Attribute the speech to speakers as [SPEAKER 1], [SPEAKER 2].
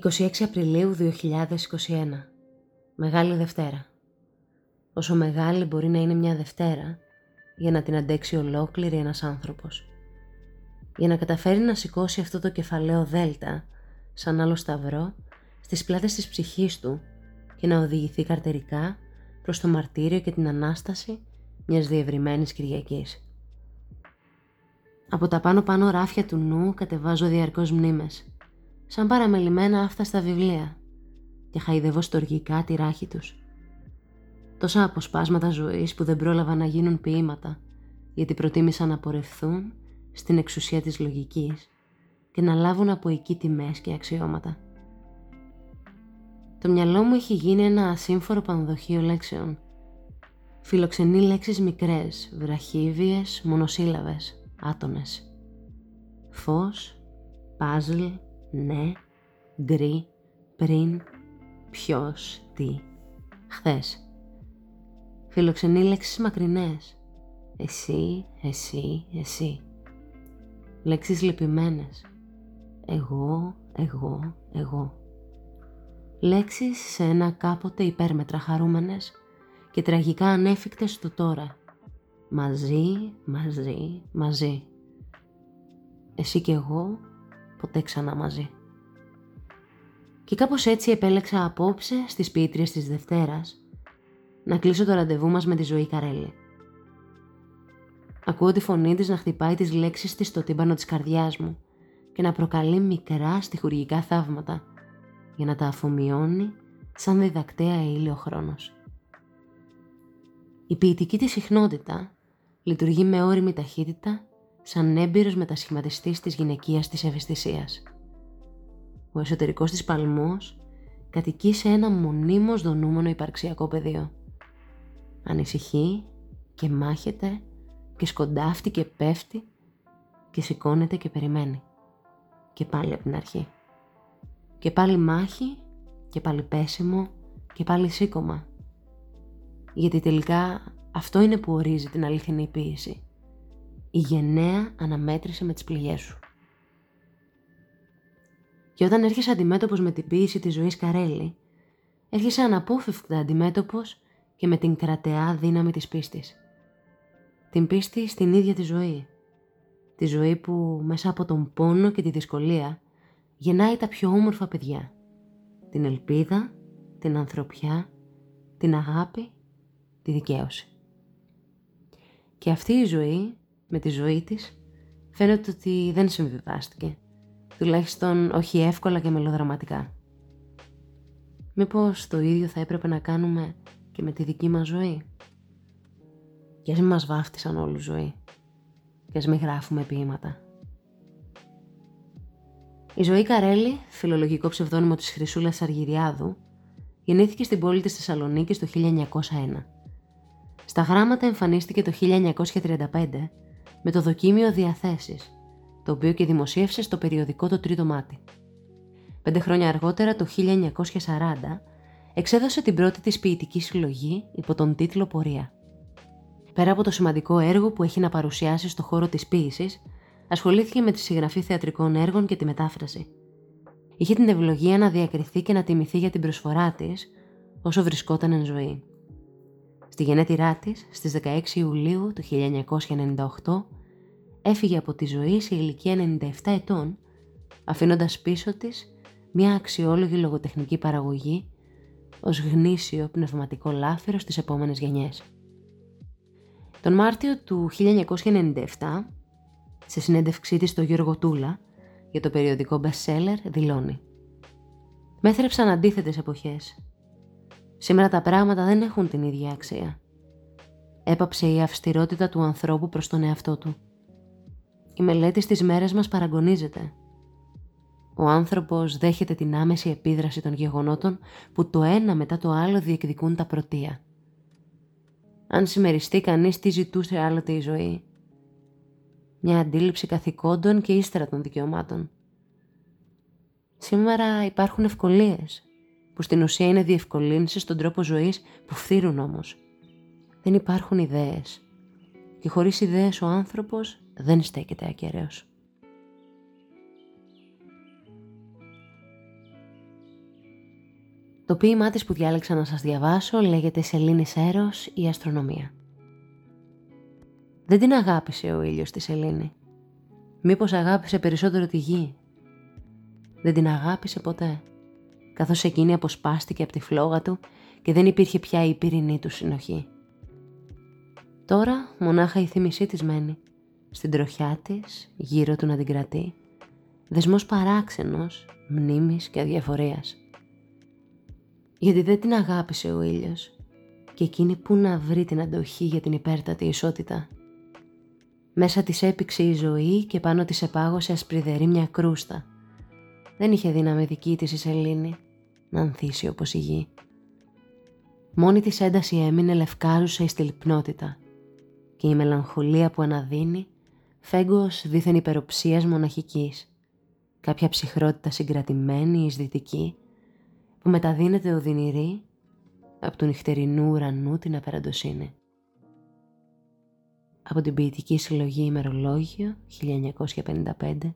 [SPEAKER 1] 26 Απριλίου 2021 Μεγάλη Δευτέρα Όσο μεγάλη μπορεί να είναι μια Δευτέρα για να την αντέξει ολόκληρη ένας άνθρωπος. Για να καταφέρει να σηκώσει αυτό το κεφαλαίο δέλτα σαν άλλο σταυρό στις πλάτες της ψυχής του και να οδηγηθεί καρτερικά προς το μαρτύριο και την Ανάσταση μιας διευρυμένης Κυριακής. Από τα πάνω πάνω ράφια του νου κατεβάζω διαρκώς μνήμες σαν παραμελημένα αυτά στα βιβλία και χαϊδεύω στοργικά τη ράχη τους. Τόσα αποσπάσματα ζωής που δεν πρόλαβα να γίνουν ποίηματα γιατί προτίμησαν να πορευθούν στην εξουσία της λογικής και να λάβουν από εκεί τιμές και αξιώματα. Το μυαλό μου έχει γίνει ένα ασύμφορο πανδοχείο λέξεων. Φιλοξενεί λέξεις μικρές, βραχύβιες, μονοσύλλαβες, άτονες. Φως, πάζλ, ναι, γκρι, πριν, ποιος, τι, χθες. Φιλοξενεί λέξεις μακρινές. Εσύ, εσύ, εσύ. Λέξεις λυπημένες. Εγώ, εγώ, εγώ. Λέξεις σε ένα κάποτε υπέρμετρα χαρούμενες και τραγικά ανέφικτες στο τώρα. Μαζί, μαζί, μαζί. Εσύ και εγώ ποτέ ξανά μαζί. Και κάπως έτσι επέλεξα απόψε στις ποιήτριες της Δευτέρας να κλείσω το ραντεβού μας με τη ζωή Καρέλη. Ακούω τη φωνή της να χτυπάει τις λέξεις της στο τύμπανο της καρδιάς μου και να προκαλεί μικρά στιχουργικά θαύματα για να τα αφομοιώνει σαν διδακτέα ήλιο χρόνος. Η ποιητική της συχνότητα λειτουργεί με όρημη ταχύτητα σαν έμπειρος μετασχηματιστής της γυναικείας της ευαισθησίας. Ο εσωτερικός της παλμός κατοικεί σε ένα μονίμως δονούμενο υπαρξιακό πεδίο. Ανησυχεί και μάχεται και σκοντάφτει και πέφτει και σηκώνεται και περιμένει. Και πάλι από την αρχή. Και πάλι μάχη και πάλι πέσιμο και πάλι σήκωμα. Γιατί τελικά αυτό είναι που ορίζει την αληθινή ποίηση η γενναία αναμέτρηση με τις πληγές σου. Και όταν έρχεσαι αντιμέτωπος με την ποίηση της ζωής Καρέλη, έρχεσαι αναπόφευκτα αντιμέτωπος και με την κρατεά δύναμη της πίστης. Την πίστη στην ίδια τη ζωή. Τη ζωή που μέσα από τον πόνο και τη δυσκολία γεννάει τα πιο όμορφα παιδιά. Την ελπίδα, την ανθρωπιά, την αγάπη, τη δικαίωση. Και αυτή η ζωή με τη ζωή της, φαίνεται ότι δεν συμβιβάστηκε. Τουλάχιστον όχι εύκολα και μελοδραματικά. Μήπως το ίδιο θα έπρεπε να κάνουμε και με τη δική μας ζωή; Και ας μην μας βάφτισαν όλη ζωή. Και ας μην γράφουμε ποίηματα. Η ζωή Καρέλη, φιλολογικό ψευδόνυμο της Χρυσούλας Αργυριάδου, γεννήθηκε στην πόλη της Θεσσαλονίκης το 1901. Στα γράμματα εμφανίστηκε το 1935 με το δοκίμιο Διαθέσεις, το οποίο και δημοσίευσε στο περιοδικό το Τρίτο Μάτι. Πέντε χρόνια αργότερα, το 1940, εξέδωσε την πρώτη της ποιητική συλλογή υπό τον τίτλο «Πορεία». Πέρα από το σημαντικό έργο που έχει να παρουσιάσει στο χώρο της ποίησης, ασχολήθηκε με τη συγγραφή θεατρικών έργων και τη μετάφραση. Είχε την ευλογία να διακριθεί και να τιμηθεί για την προσφορά της όσο βρισκόταν εν ζωή. Στη γενέτειρά της, στις 16 Ιουλίου του 1998, έφυγε από τη ζωή σε ηλικία 97 ετών, αφήνοντας πίσω της μια αξιόλογη λογοτεχνική παραγωγή ως γνήσιο πνευματικό λάφυρο στις επόμενες γενιές. Τον Μάρτιο του 1997, σε συνέντευξή της στο Γιώργο Τούλα για το περιοδικό bestseller, δηλώνει «Μέθρεψαν αντίθετες εποχές Σήμερα τα πράγματα δεν έχουν την ίδια αξία. Έπαψε η αυστηρότητα του ανθρώπου προς τον εαυτό του. Η μελέτη στις μέρες μας παραγωνίζεται. Ο άνθρωπος δέχεται την άμεση επίδραση των γεγονότων που το ένα μετά το άλλο διεκδικούν τα πρωτεία. Αν συμμεριστεί κανείς τι ζητούσε άλλοτε η ζωή. Μια αντίληψη καθηκόντων και ύστερα των δικαιωμάτων. Σήμερα υπάρχουν ευκολίες, που στην ουσία είναι διευκολύνσεις στον τρόπο ζωής που φθύρουν όμως. Δεν υπάρχουν ιδέες και χωρίς ιδέες ο άνθρωπος δεν στέκεται ακέραιος. Το ποίημά της που διάλεξα να σας διαβάσω λέγεται «Σελήνης Σέρος η αστρονομία». Δεν την αγάπησε ο ήλιος τη Σελήνη. Μήπως αγάπησε περισσότερο τη γη. Δεν την αγάπησε ποτέ, καθώς εκείνη αποσπάστηκε από τη φλόγα του και δεν υπήρχε πια η πυρηνή του συνοχή. Τώρα μονάχα η θύμησή της μένει, στην τροχιά της, γύρω του να την κρατεί, δεσμός παράξενος, μνήμης και αδιαφορίας. Γιατί δεν την αγάπησε ο ήλιος και εκείνη που να βρει την αντοχή για την υπέρτατη ισότητα. Μέσα της έπηξε η ζωή και πάνω της επάγωσε ασπριδερή μια κρούστα. Δεν είχε δύναμη δική της η σελήνη να ανθίσει όπως η γη. Μόνη της ένταση έμεινε λευκάζουσα στη λυπνότητα και η μελαγχολία που αναδίνει φέγγος δίθεν υπεροψίας μοναχικής, κάποια ψυχρότητα συγκρατημένη εις δυτική που μεταδίνεται οδυνηρή από του νυχτερινού ουρανού την απεραντοσύνη. Από την ποιητική συλλογή ημερολόγιο 1955-1973